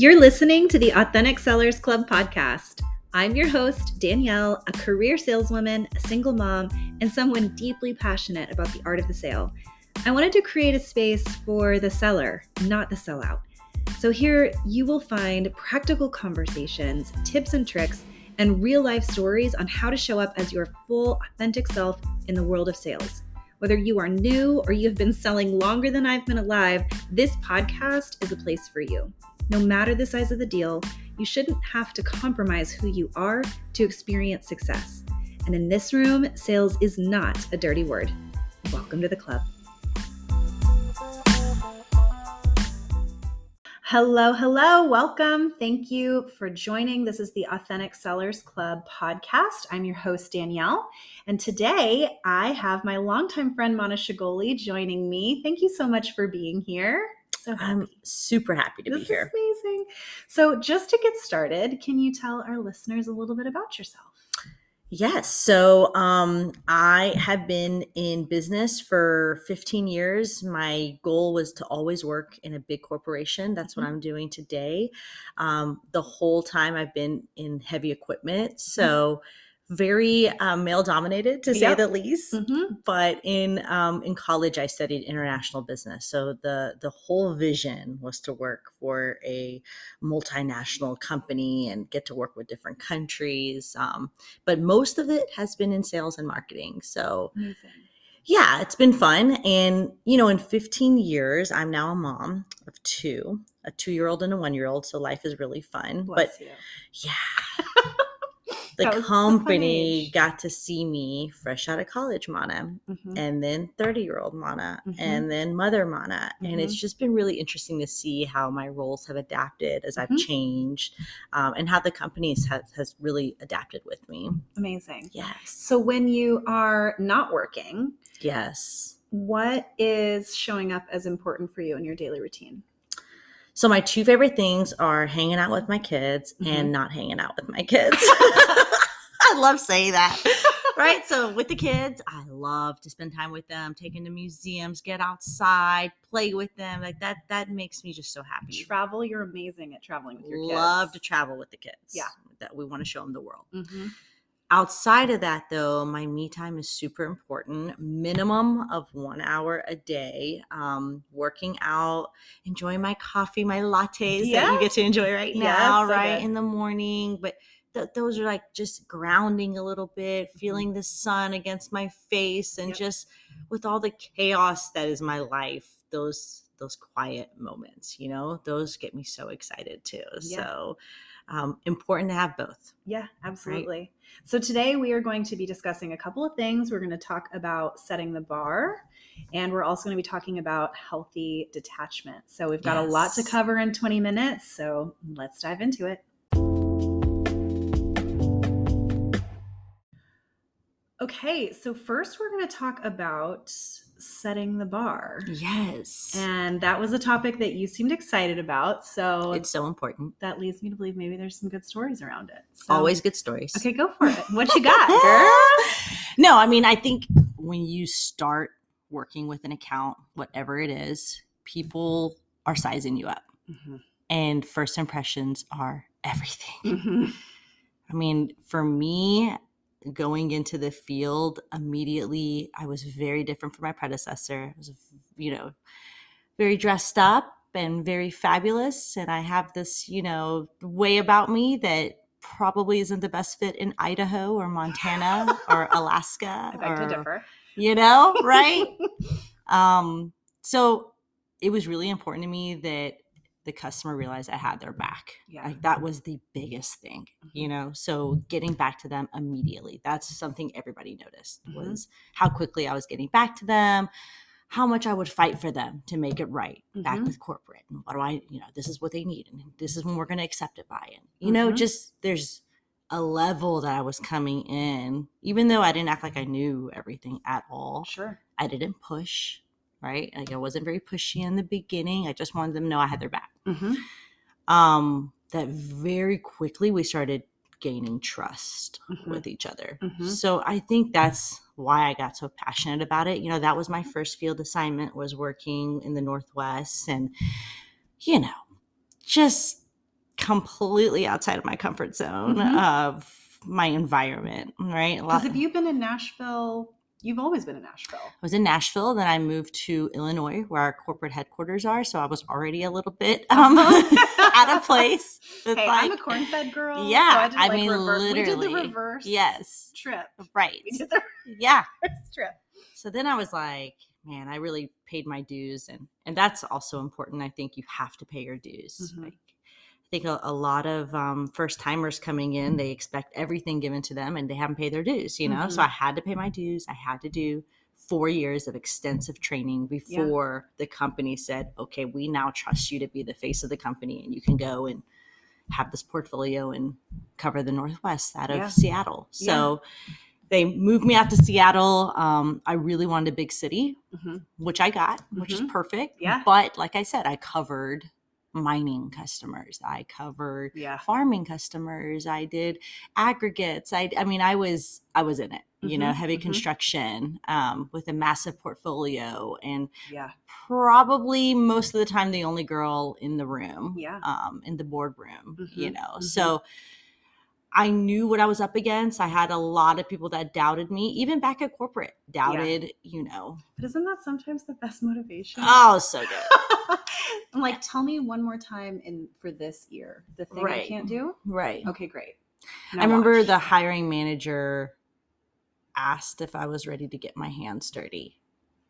You're listening to the Authentic Sellers Club podcast. I'm your host, Danielle, a career saleswoman, a single mom, and someone deeply passionate about the art of the sale. I wanted to create a space for the seller, not the sellout. So here you will find practical conversations, tips and tricks, and real life stories on how to show up as your full, authentic self in the world of sales. Whether you are new or you have been selling longer than I've been alive, this podcast is a place for you. No matter the size of the deal, you shouldn't have to compromise who you are to experience success. And in this room, sales is not a dirty word. Welcome to the club. Hello, hello, welcome. Thank you for joining. This is the Authentic Sellers Club podcast. I'm your host, Danielle. And today I have my longtime friend, Mana Shahgoli, joining me. Thank you so much for being here. So. I'm super happy to this be here. amazing. So, just to get started, can you tell our listeners a little bit about yourself? Yes. So um, I have been in business for 15 years. My goal was to always work in a big corporation. That's mm-hmm. what I'm doing today. Um, the whole time I've been in heavy equipment. So, mm-hmm very um, male dominated to say yep. the least. Mm-hmm. But in um, in college, I studied international business. So the the whole vision was to work for a multinational company and get to work with different countries. Um, but most of it has been in sales and marketing. So. Amazing. Yeah, it's been fun. And, you know, in 15 years, I'm now a mom of two, a two year old and a one year old. So life is really fun. Bless but you. yeah. the company got to see me fresh out of college mana mm-hmm. and then 30 year old mana mm-hmm. and then mother mana mm-hmm. and it's mm-hmm. just been really interesting to see how my roles have adapted as i've mm-hmm. changed um, and how the company has, has really adapted with me amazing yes so when you are not working yes what is showing up as important for you in your daily routine so my two favorite things are hanging out with my kids mm-hmm. and not hanging out with my kids. I love saying that. right? So with the kids, I love to spend time with them, take them to museums, get outside, play with them. Like that that makes me just so happy. Travel, you're amazing at traveling with your kids. Love to travel with the kids. Yeah. That we want to show them the world. Mm-hmm. Outside of that, though, my me time is super important. Minimum of one hour a day. Um, working out, enjoying my coffee, my lattes yes. that you get to enjoy right now, yes, right in the morning. But th- those are like just grounding a little bit, mm-hmm. feeling the sun against my face, and yep. just with all the chaos that is my life, those those quiet moments, you know, those get me so excited too. Yeah. So um, important to have both. Yeah, absolutely. Right? So today we are going to be discussing a couple of things. We're going to talk about setting the bar. And we're also going to be talking about healthy detachment. So we've got yes. a lot to cover in 20 minutes. So let's dive into it. Okay, so first we're going to talk about setting the bar. Yes. And that was a topic that you seemed excited about. So it's so important. That leads me to believe maybe there's some good stories around it. So, Always good stories. Okay, go for it. What you got, girl? no, I mean, I think when you start working with an account, whatever it is, people are sizing you up. Mm-hmm. And first impressions are everything. Mm-hmm. I mean, for me, going into the field immediately i was very different from my predecessor i was you know very dressed up and very fabulous and i have this you know way about me that probably isn't the best fit in idaho or montana or alaska I beg or, to differ. you know right um so it was really important to me that the customer realized I had their back. Yeah. Like that was the biggest thing, you mm-hmm. know. So getting back to them immediately. That's something everybody noticed mm-hmm. was how quickly I was getting back to them, how much I would fight for them to make it right mm-hmm. back with corporate. And what do I, you know, this is what they need and this is when we're going to accept it by and you know, mm-hmm. just there's a level that I was coming in, even though I didn't act like I knew everything at all. Sure. I didn't push right? Like I wasn't very pushy in the beginning. I just wanted them to know I had their back. Mm-hmm. Um, that very quickly we started gaining trust mm-hmm. with each other. Mm-hmm. So I think that's why I got so passionate about it. You know, that was my first field assignment was working in the Northwest and you know, just completely outside of my comfort zone Mhm. of my environment, right? Because if you've been in Nashville, you've always been in Nashville. I was in Nashville, then I moved to Illinois, where our corporate headquarters are. So I was already a little bit um, out of place. Hey, I'm a like- corn-fed girl. Yeah, so I, I like, mean, rever- we did the reverse Yes, trip. right. We did the Yeah. reverse trip. So then I was like, man, I really paid my dues, and and that's also important. I think you have to pay your dues. Mhm. Like, I think a, a lot of um, first timers coming in, they expect everything given to them, and they haven't paid their dues. You know, so Mhm. I had to pay my dues. I had to do four years of extensive training before the company said, okay, we now trust you to be the face of the company, and you can go and have this portfolio and cover the Northwest out of Yeah. Seattle. So they moved me out to Seattle. Um, I really wanted a big city, Mhm. which I got, which is Mhm. perfect. Yeah. But like I said, I covered mining customers. I covered Yeah. farming customers. I did aggregates. I I mean I was I was in it. You know, Mhm, heavy mhm. construction um, with a massive portfolio and Yeah. probably most of the time the only girl in the room Yeah. um, in the boardroom, you Mhm, know. mhm. So I knew what I was up against. I had a lot of people that doubted me, even back at corporate, doubted, you know. But isn't that sometimes the best motivation? Oh, so good. I'm like, tell me one more time in for this year the thing I can't do. Right. Okay, great. I Now remember the hiring manager asked if I was ready to get my hands dirty.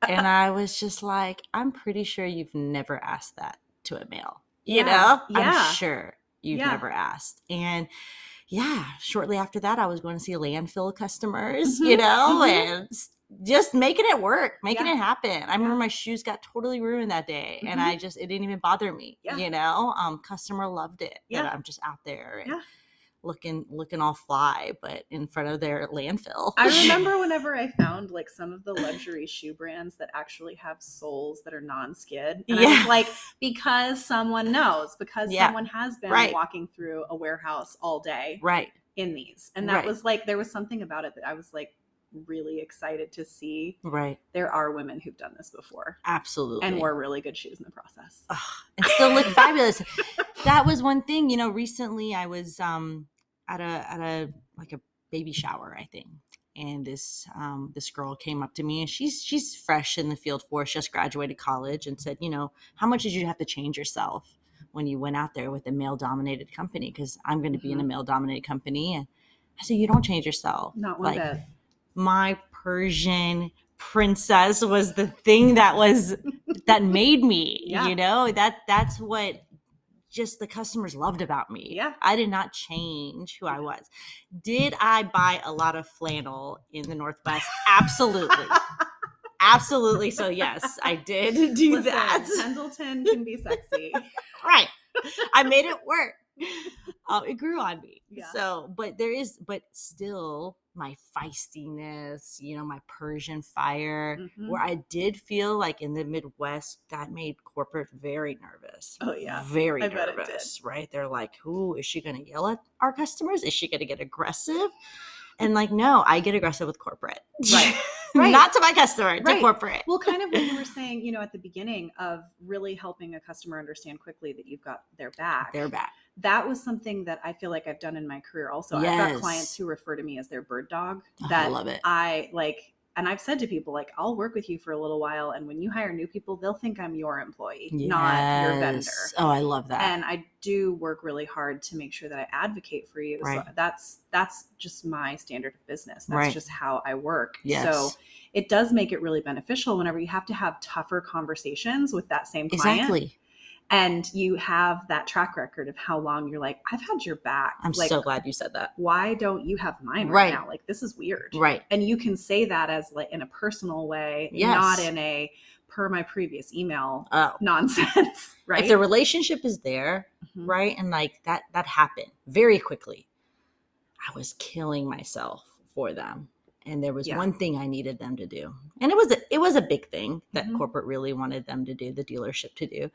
And I was just like, I'm pretty sure you've never asked that to a male. You Yeah, know? yeah. I'm sure you've Yeah. never asked. And yeah, shortly after that, I was going to see landfill customers, Mhm, you know, mhm. and just making it work, making Yeah. it happen. I remember my shoes got totally ruined that day, and Mhm. I just it didn't even bother me. Yeah. You know, um, customer loved it. Yeah. that I'm just out there and Yeah. Looking looking all fly, but in front of their landfill. I remember whenever I found like some of the luxury shoe brands that actually have soles that are non-skid. And I Yeah. was like, because someone knows, because Yeah. someone has been Right. walking through a warehouse all day right. in these. And that Right. was like there was something about it that I was like really excited to see. Right. There are women who've done this before Absolutely. and wore really good shoes in the process. Ugh, and still look fabulous. That was one thing, you know, recently I was um at a at a like a baby shower, I think. And this um this girl came up to me and she's she's fresh in the field force, just graduated college and said, you know, how much did you have to change yourself when you went out there with a male dominated company? Because I'm going to be in a Mhm. male dominated company. And I said, you don't change yourself. Not one Like, bit. my Persian princess was the thing that was that made me Yeah. you know that that's what just the customers loved about me. Yeah. i did not change who i was. Did i buy a lot of flannel in the northwest absolutely. Absolutely. So yes i did do Listen, that. Pendleton can be sexy. right. I made it work uh, it grew on me Yeah. so but there is but still my feistiness you know my persian fire Mhm. where i did feel like in the midwest that made corporate very nervous Oh yeah. very I bet it did. nervous right they're like who is she going to yell at our customers is she going to get aggressive and like no i get aggressive with corporate Right. Right. not to my customer to Right. corporate Well, kind of what you were saying, you know, at the beginning of really helping a customer understand quickly that you've got their back. they're back that was something that I feel like I've done in my career also. I've got clients who refer to me as their bird dog. Oh, That i love it I like and I've said to people like I'll work with you for a little while and when you hire new people they'll think I'm your employee, not your vendor. Oh i love that And I do work really hard to make sure that I advocate for you. So that's that's just my standard of business. That's Right. just how I work. yes So it does make it really beneficial whenever you have to have tougher conversations with that same client exactly and you have that track record of how long you're like i've had your back i'm like so glad you said that why don't you have mine right, Right. now like this is weird right and you can say that as like in a personal way Yes. not in a per my previous email oh nonsense right if the relationship is there Mhm. right and like that that happened very quickly i was killing myself for them and there was Yeah. one thing i needed them to do and it was a, it was a big thing that Mhm. corporate really wanted them to do the dealership to do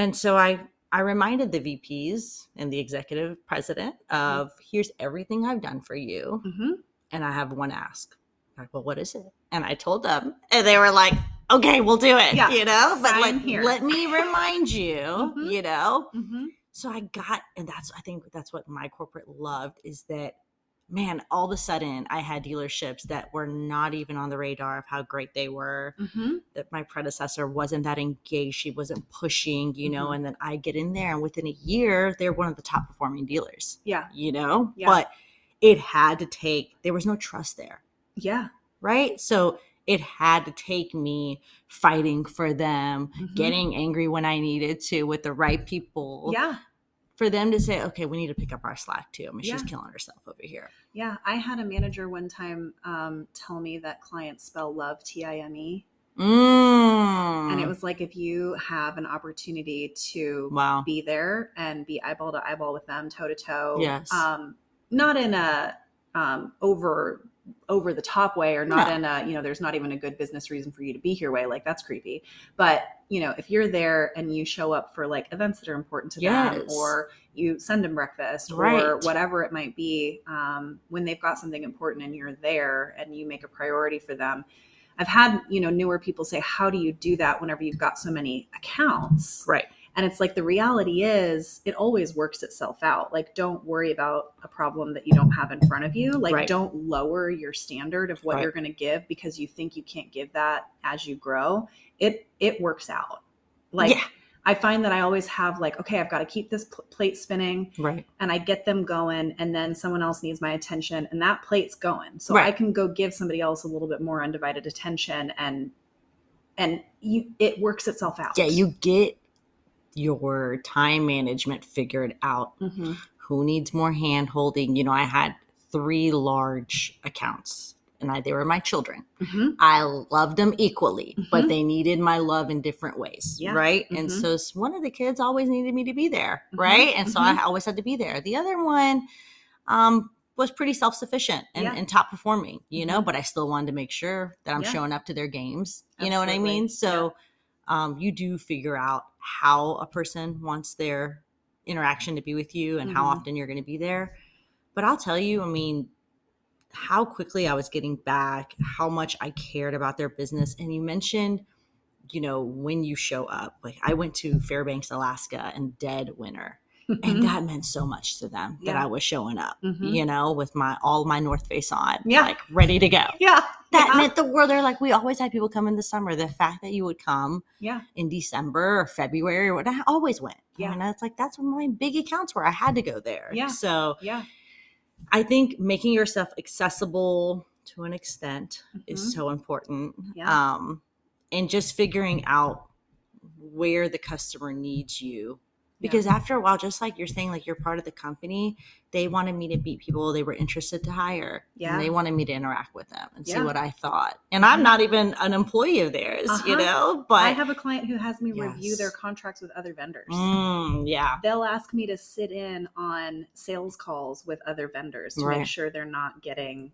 and so i i reminded the vps and the executive president Mm-hmm. of here's everything i've done for you Mhm. and i have one ask like well what is it and i told them and they were like okay we'll do it Yeah. you know but like let me remind you Mhm. you know Mhm. So I got, and that's, I think that's what my corporate loved is that, man, all of a sudden I had dealerships that were not even on the radar of how great they were. Mm-hmm. That my predecessor wasn't that engaged. She wasn't pushing, you know, Mhm. and then I get in there and within a year, they're one of the top performing dealers, Yeah. you know? Yeah. But it had to take, there was no trust there Yeah. right? So it had to take me fighting for them, Mhm. getting angry when I needed to with the right people Yeah. For them to say, okay, we need to pick up our slack too. I mean, she's killing herself over here. Yeah. I had a manager one time um, tell me that clients spell love T I M E. Mm. And it was like if you have an opportunity to wow. be there and be eyeball to eyeball with them, toe to toe. Yes. Um, not in a um, over over the top way or not No. in a you know there's not even a good business reason for you to be here way like that's creepy but you know if you're there and you show up for like events that are important to them or you send them breakfast or whatever it might be um, when they've got something important and you're there and you make a priority for them i've had you know newer people say how do you do that whenever you've got so many accounts Right. And it's like the reality is it always works itself out. Like don't worry about a problem that you don't have in front of you. Like Right. don't lower your standard of what Right. you're going to give because you think you can't give that as you grow. It it works out. Like yeah. I find that I always have like okay, I've got to keep this pl- plate spinning Right. and I get them going and then someone else needs my attention and that plate's going. So I can go give somebody else a little bit more undivided attention and and you it works itself out. Yeah. You get your time management figured out. Mhm. Who needs more hand holding? You know, I had three large accounts and I, they were my children. Mhm. I loved them equally, but Mhm. they needed my love in different ways, Yeah. right? And Mhm. so one of the kids always needed me to be there, Mhm. right? And so. I always had to be there. The other one um, was pretty self sufficient and, Yeah. and top performing, you know, Mhm. but I still wanted to make sure that I'm Yeah. showing up to their games. You know what I mean? So um, you do figure out how a person wants their interaction to be with you and how Mhm. often you're going to be there. But I'll tell you, I mean, how quickly I was getting back, how much I cared about their business. And you mentioned, you know, when you show up. Like I went to Fairbanks, Alaska in dead winter. And that meant so much to them that I was showing up, Mhm. you know, with my all my North Face on, Yeah. like ready to go. Yeah. That yeah. meant the world. They're like, we always had people come in the summer. The fact that you would come Yeah. in December or February or what I always went. Yeah. And it's like that's when my big accounts were. I had to go there. Yeah. So Yeah. I think making yourself accessible to an extent Mhm. is so important. Yeah. Um, and just figuring out where the customer needs you. Yeah. Because after a while, just like you're saying, like you're part of the company, they wanted me to meet people they were interested to hire. Yeah. And they wanted me to interact with them and see what I thought. And I'm not even an employee of theirs, you Uh-huh. know, but I have a client who has me review their contracts with other vendors. Mm, yeah. They'll ask me to sit in on sales calls with other vendors to Right. make sure they're not getting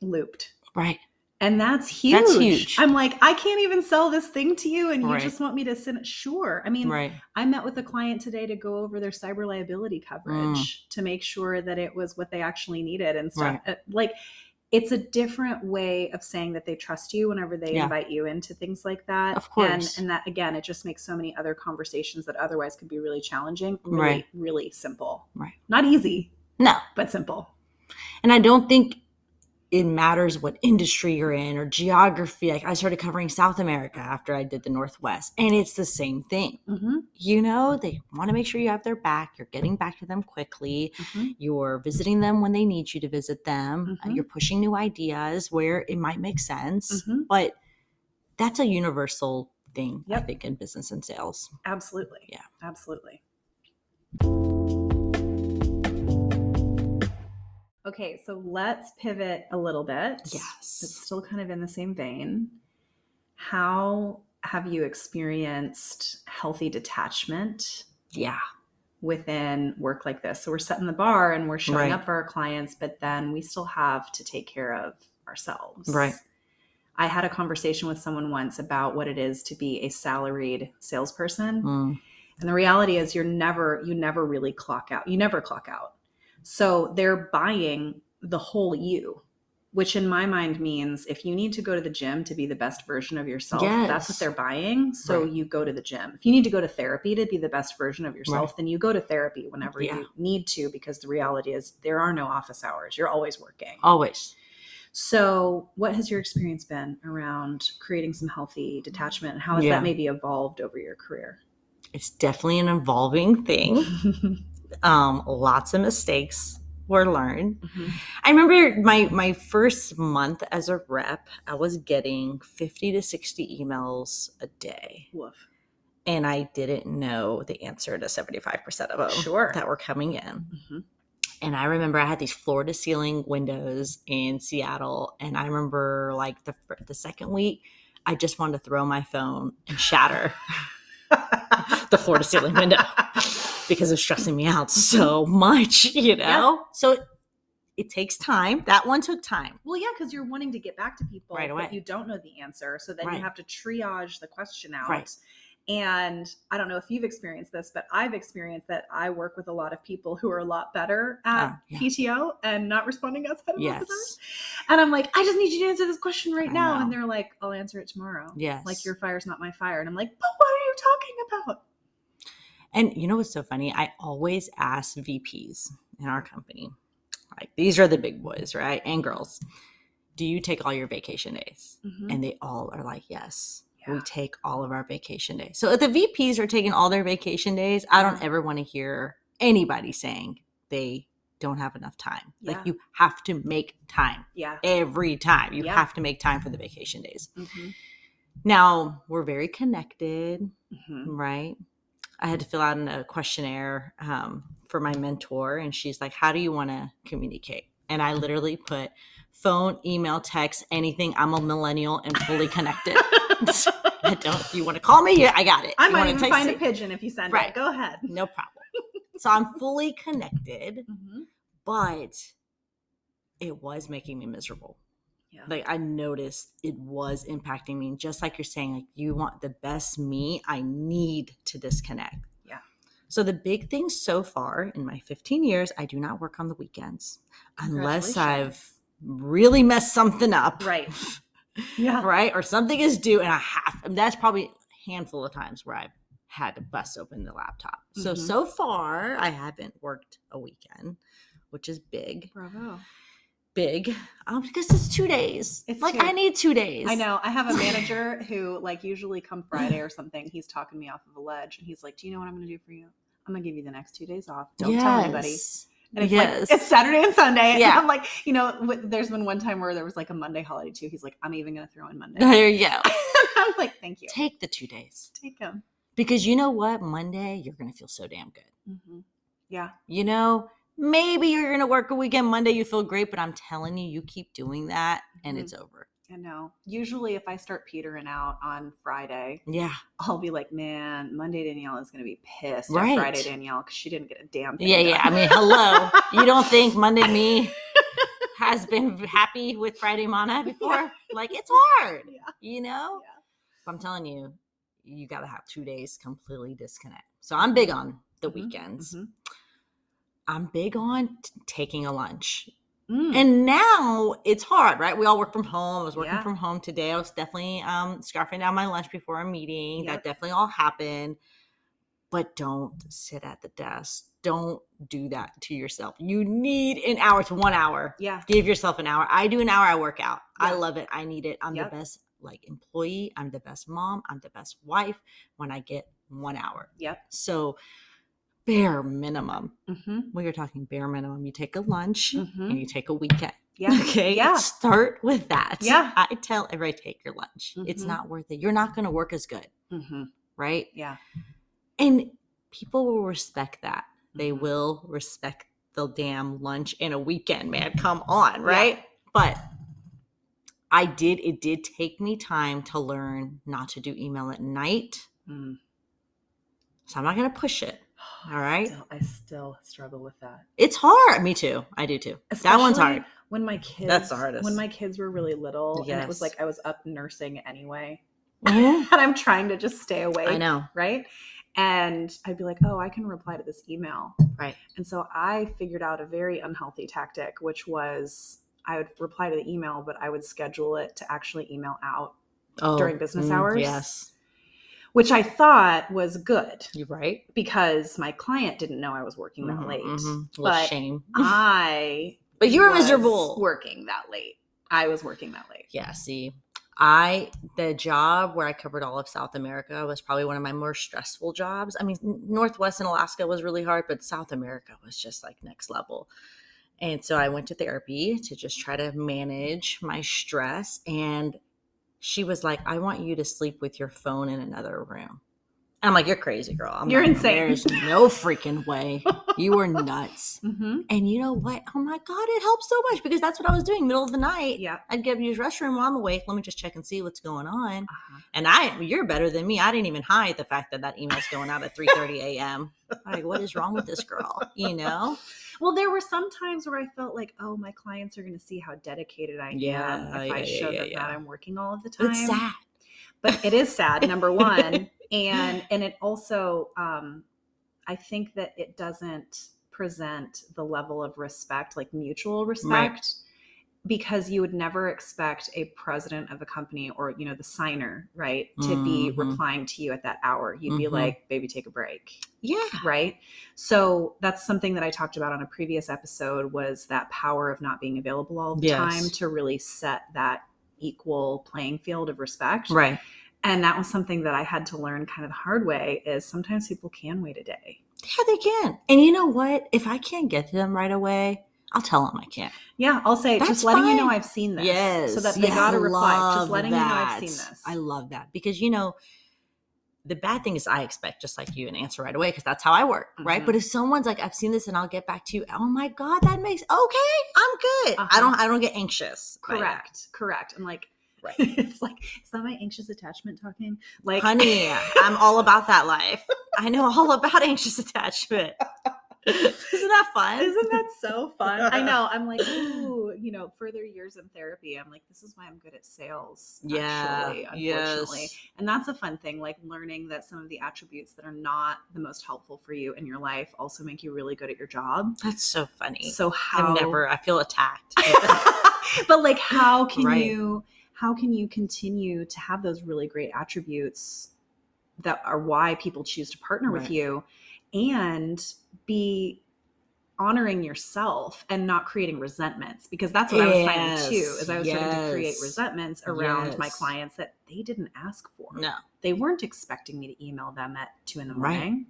looped. Right. And that's huge. That's huge. I'm like, I can't even sell this thing to you, and you Right. just want me to sit. Sure. I mean, Right. I met with a client today to go over their cyber liability Mm. coverage to make sure that it was what they actually needed and stuff. Right. Uh, Like, it's a different way of saying that they trust you whenever they Yeah. invite you into things like that. Of course. And, and that, again, it just makes so many other conversations that otherwise could be really challenging, really, Right. really simple. Right. Not easy, No. but simple. And I don't think it matters what industry you're in or geography. Like I started covering South America after I did the Northwest, and it's the same thing. hmm You know, they want to make sure you have their back. You're getting back to them quickly. hmm You're visiting them when they need you to visit them. Uh, Mhm. You're pushing new ideas where it might make sense. Mhm. But that's a universal thing, I think, in business and sales. Absolutely. Yeah. Absolutely. Okay, so let's pivot a little bit. Yes. It's still kind of in the same vein. How have you experienced healthy detachment Yeah. within work like this? So we're setting the bar and we're showing Right. up for our clients, but then we still have to take care of ourselves. Right. I had a conversation with someone once about what it is to be a salaried salesperson. Mm. And the reality is you're never you never really clock out. You never clock out. So they're buying the whole you. which in my mind means if you need to go to the gym to be the best version of yourself, that's what they're buying. So Right. you go to the gym. If you need to go to therapy to be the best version of yourself, then you go to therapy whenever Yeah. you need to, because the reality is there are no office hours. You're always working. Always. So, what has your experience been around creating some healthy detachment? And how has Yeah. that maybe evolved over your career? It's definitely an evolving thing. Um, lots of mistakes were learned. Mhm. I remember my my first month as a rep, I was getting 50 to 60 emails a day. Woof. And I didn't know the answer to 75% of them Sure. that were coming in. Mhm. And I remember I had these floor to ceiling windows in Seattle. And I remember like the, the second week, I just wanted to throw my phone and shatter the floor to ceiling window because it was stressing me out so mm-hmm. much, you know? Yeah. So it, it takes time. That one took time. Well, yeah, because you're wanting to get back to people, Right away. but you don't know the answer. So then Right. you have to triage the question out. Right. And I don't know if you've experienced this, but I've experienced that I work with a lot of people who are a lot better at Oh, yeah. PTO and not responding outside of office. Yes. And I'm like, I just need you to answer this question right I now. know. And they're like, I'll answer it tomorrow. Yes. Like your fire's not my fire. And I'm like, but what are you talking about? And you know what's so funny? I always ask VPs in our company, like these are the big boys, right? And girls. Do you take all your vacation days? And they all are like, yes, we take all of our vacation days. So if the VPs are taking all their vacation days, I don't ever want to hear anybody saying they don't have enough time. Yeah. Like you have to make time Yeah. every time. You Yeah. have to make time for the vacation days. hmm Now we're very connected hmm right? I had to fill out a questionnaire um, for my mentor, and she's like, "How do you want to communicate?" And I literally put phone, email, text, anything. I'm a millennial and fully connected. I don't. You want to call me, yeah, I got it. I You might even find a pigeon if you send Right. it. Go ahead. No problem. so I'm fully connected, hmm but it was making me miserable. Yeah. Like I noticed it was impacting me. And just like you're saying, like you want the best me, I need to disconnect. Yeah. So the big thing so far in my 15 years, I do not work on the weekends unless I've really messed something up. Right. Yeah. Right. Or something is due and I have and that's probably a handful of times where I've had to bust open the laptop. So Mhm. so far I haven't worked a weekend, which is big Bravo. Big um, because it's two days. It's like two. I need two days. I know. I have a manager who, like, usually come Friday or something, he's talking me off of a ledge, and he's like, "Do you know what I'm going to do for you? I'm going to give you the next two days off. Don't tell anybody." And it's yes. like it's Saturday and Sunday. Yeah. And I'm like, you know, w- there's been one time where there was like a Monday holiday too. He's like, I'm even going to throw in Monday. there you go. I'm like, thank you. Take the two days Take them. because you know what? Monday you're gonna feel so damn good. hmm Yeah. You know, maybe you're gonna work a weekend. Monday you feel great, but I'm telling you, you keep doing that and Mhm. it's over. I know. Usually, if I start petering out on Friday, Yeah. I'll be like, man, Monday Danielle is going to be pissed Right. Friday Danielle because she didn't get a damn thing. Yeah, yeah. I mean, hello. you don't think Monday me has been happy with Friday Mana before? Like it's hard. Yeah. You know? Yeah. I'm telling you, you got to have two days completely disconnect. So I'm big on the Mhm, weekends. mhm. I'm big on t- taking a lunch. Mm. And now it's hard, right? We all work from home. I was working Yeah. from home today. I was definitely um, scarfing down my lunch before a meeting. Yep. That definitely all happened. But don't sit at the desk. Don't do that to yourself. You need an hour to one hour. yeah. Give yourself an hour. I do an hour. I work out. I love it. I need it. I'm Yep. the best like employee. I'm the best mom. I'm the best wife when I get one hour. Yep. So bare minimum. hmm We are talking bare minimum. You take a lunch Mhm. and you take a weekend. Yeah. Okay. Yeah. Start with that. Yeah. I tell everybody take your lunch. It's Mhm. not worth it. You're not going to work as good. hmm Right. Yeah. And people will respect that. They Mhm. will respect the damn lunch in a weekend, man. Come on. Right. But I did, it did take me time to learn not to do email at night. Mm. So I'm not going to push it. All right. Still, I still struggle with that. It's hard. Me too. I do too. that one's hard. When my kids, That's the hardest. When my kids were really little, and it was like I was up nursing anyway, Mhm. and I'm trying to just stay awake. I know. right? And I'd be like, oh, I can reply to this email. Right. And so I figured out a very unhealthy tactic, which was I would reply to the email, but I would schedule it to actually email out, Oh, During business mm, hours? Yes, which I thought was good you're right. because my client didn't know I was working that Mhm, late. mhm. What But shame. I But you were miserable. working that late. I was working that late. Yeah, see, I the job where I covered all of South America was probably one of my more stressful jobs. I mean, Northwest and Alaska was really hard, but South America was just like next level. And so I went to therapy to just try to manage my stress. And she was like, I want you to sleep with your phone in another room. And I'm like, You're crazy, girl. I'm You're like, insane. There's no freaking way. You are nuts. Mm-hmm. And you know what? Oh my God, it helps so much because that's what I was doing middle of the night. Yeah. I'd get use restroom while I'm awake. Let me just check and see what's going on. Uh-huh. And I, you're better than me. I didn't even hide the fact that that email's going out at 3:30 a.m. Like, what is wrong with this girl? You know? Well, there were some times where I felt like, oh, my clients are going to see how dedicated I Yeah, am if yeah, I show yeah, them that I'm working all of the time. it's sad. But it is sad, number one, and and it also, um, I think that it doesn't present the level of respect, like mutual respect. Because you would never expect a president of a company or you know the signer, right, to be Mhm. replying to you at that hour. You'd be Mhm. like, "Baby, take a break." Yeah. right so that's something that i talked about on a previous episode was that power of not being available all the Yes. time to really set that equal playing field of respect Right. and that was something that i had to learn kind of the hard way is sometimes people can wait a day Yeah, they can. And you know what? If I can't get to them right away, I'll tell them I can't. yeah i'll say That's just letting you know i've seen this Yes. so that they Yeah, got a reply just letting you know i've seen this I love that because you know the bad thing is I expect just like you an answer right away because that's how I work, right? Mhm. But if someone's like, I've seen this and I'll get back to you, oh my god, that makes okay, I'm good. Uh-huh. I don't I don't get anxious. that. correct correct i'm like Right. it's like is that my anxious attachment talking like Honey, I'm all about that life. I know all about anxious attachment. Isn't that fun? Isn't that so fun? I know. I'm like, ooh, you know, further years in therapy, I'm like, this is why I'm good at sales. Yeah. Actually, unfortunately. Yes. And that's a fun thing, like learning that some of the attributes that are not the most helpful for you in your life also make you really good at your job. That's so funny. So how I'm never I feel attacked. but like how can Right. you how can you continue to have those really great attributes that are why people choose to partner with you and be honoring yourself and not creating resentments because that's what I was finding too Yes, is I was starting to create resentments around my clients that they didn't ask for. no. They weren't expecting me to email them at two in the Right. morning.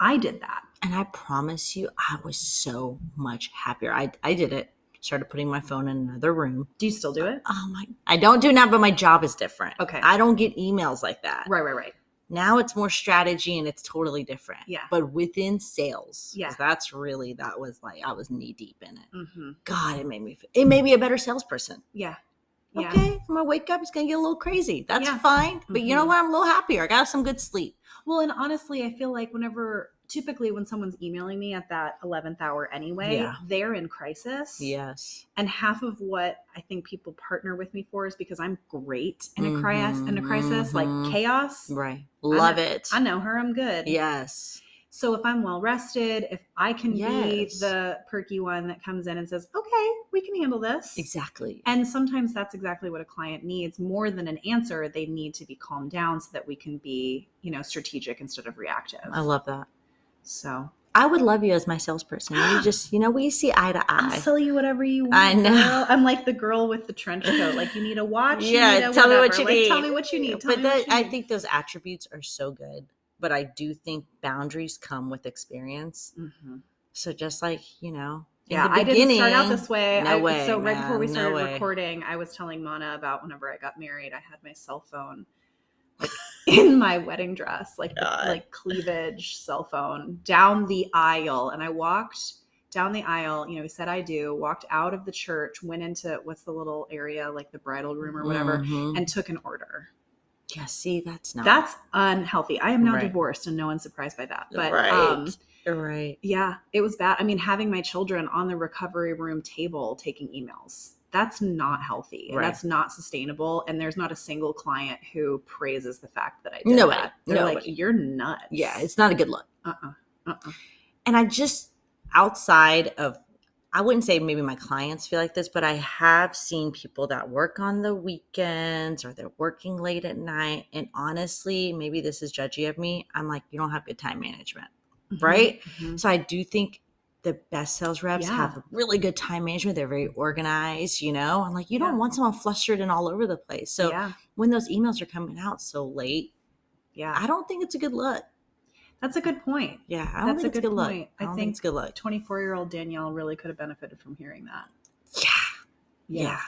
I did that. And I promise you, I was so much happier. I I did it. Started putting my phone in another room. Do you still do it? Oh my! I don't do now, but my job is different. Okay. I don't get emails like that. Right, right, right. Now it's more strategy and it's totally different. Yeah. But within sales, Yeah. that's really that was like I was knee deep in it. hmm God, it made me. It made me a better salesperson. Yeah. Yeah. Okay, I'm gonna wake up. It's gonna get a little crazy. That's Yeah. fine. But you know Mhm. what? I'm a little happier. I got some good sleep. Well, and honestly, I feel like whenever typically when someone's emailing me at that 11th hour anyway, Yeah. they're in crisis. Yes. And half of what I think people partner with me for is because I'm great in a crisis in a crisis, Mhm. like chaos. Right. Love know- it. I know her, I'm good. Yes. So if I'm well rested, if I can Yes. be the perky one that comes in and says, "Okay, we can handle this." Exactly. And sometimes that's exactly what a client needs more than an answer. They need to be calmed down so that we can be, you know, strategic instead of reactive. I love that. So I would love you as my salesperson. We just, you know, we see eye to I'll eye. sell you whatever you want. I know. I'm like the girl with the trench coat. Like you need a watch. you Yeah, need a tell me what you Like, need. Tell me what you need. Tell but that, you I need. think those attributes are so good. But I do think boundaries come with experience. Mhm. So just like, you know, in Yeah, the I didn't start out this way. no I, way, so right before we man, no started recording, I was telling Mana about whenever I got married, I had my cell phone in my wedding dress, like the, like cleavage cell phone down the aisle, and I walked down the aisle. You know, he said I do. Walked out of the church, went into what's the little area like the bridal room or whatever, Mhm. and took an order. yeah, see, that's not That's unhealthy. I am now Right. divorced, and no one's surprised by that. But right. um, right. yeah, it was bad. I mean, having my children on the recovery room table taking emails. That's not healthy. and Right. That's not sustainable. And there's not a single client who praises the fact that I did Nobody. that. They're like, "You're nuts." Yeah, it's not a good look. uh-uh. Uh-uh. And I just outside of I wouldn't say maybe my clients feel like this, but I have seen people that work on the weekends or they're working late at night. And honestly, maybe this is judgy of me. I'm like, you don't have good time management, Mm-hmm. right? Mhm. So I do think the best sales reps Yeah. have really good time management. They're very organized, you know. I'm like, you don't want someone flustered and all over the place. So yeah, when those emails are coming out so late, yeah, I don't think it's a good look. that's a good point. Yeah, I don't That's think a it's good good look. point. I I think- think it's good look. 24 year old Danielle really could have benefited from hearing that. Yeah. Yeah.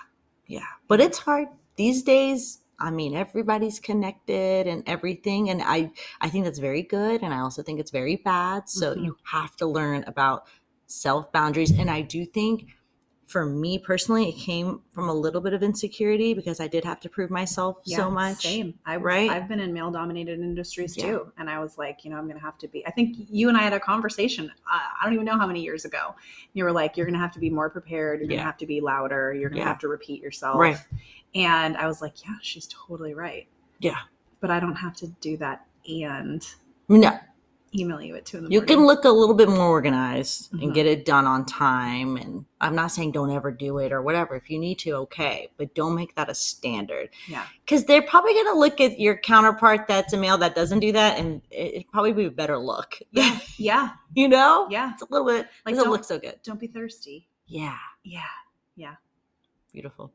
Yeah. But it's hard these days. I mean, everybody's connected and everything. And I, I think that's very good. And I also think it's very bad. So Mhm. you have to learn about self boundaries. And I do think for me personally, it came from a little bit of insecurity because I did have to prove myself so much. Same. I, right? I've been in male dominated industries Yeah. too. And I was like, you know, I'm going to have to be. I think you and I had a conversation. Uh, I don't even know how many years ago. You were like, you're going to have to be more prepared. You're going to have to be louder. You're going to Yeah. have to repeat yourself. Right. And I was like, yeah, she's totally right. Yeah. But I don't have to do that and No, email you at two in the you morning. can look a little bit more organized Mhm. and get it done on time. And I'm not saying don't ever do it or whatever. If you need to, okay, but don't make that a standard. Yeah. because they're probably going to look at your counterpart that's a male that doesn't do that, and it- probably be a better look. Yeah. Yeah. you know, Yeah. it's a little bit Like, doesn't look so good. Don't be thirsty. Yeah, yeah, Yeah. beautiful.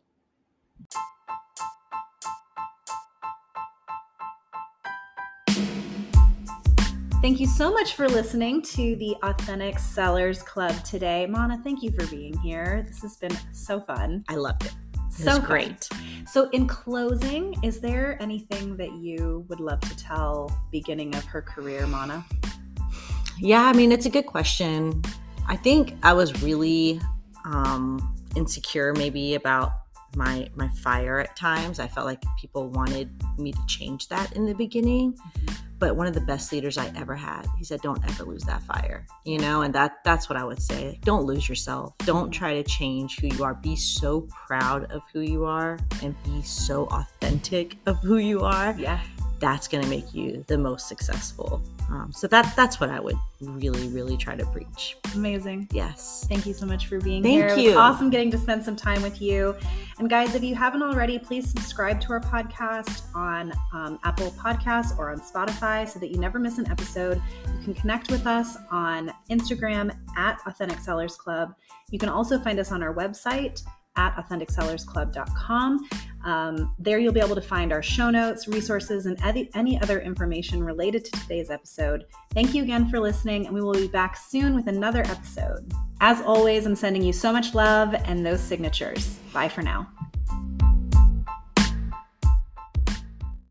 Thank you so much for listening to the Authentic Sellers Club today. Mana, thank you for being here. This has been so fun. I loved it. It so fun. great. So, in closing, is there anything that you would love to tell beginning of her career, Mana? Yeah, I mean, it's a good question. I think I was really um, insecure, maybe about my my fire at times. I felt like people wanted me to change that in the beginning. but one of the best leaders I ever had. He said, "Don't ever lose that fire," you know, and that that's what I would say. Don't lose yourself. Don't try to change who you are. Be so proud of who you are and be so authentic of who you are. Yeah. That's going to make you the most successful. Um, so that that's what I would really, really try to preach. Amazing. Yes. Thank you so much for being Thank here. Was you. awesome getting to spend some time with you. And guys, if you haven't already, please subscribe to our podcast on um, Apple Podcasts or on Spotify so that you never miss an episode. You can connect with us on Instagram at Authentic Sellers Club. You can also find us on our website at AuthenticSellersClub.com. Um, there you'll be able to find our show notes, resources, and any, any other information related to today's episode. Thank you again for listening, and we will be back soon with another episode. As always, I'm sending you so much love and those signatures. Bye for now.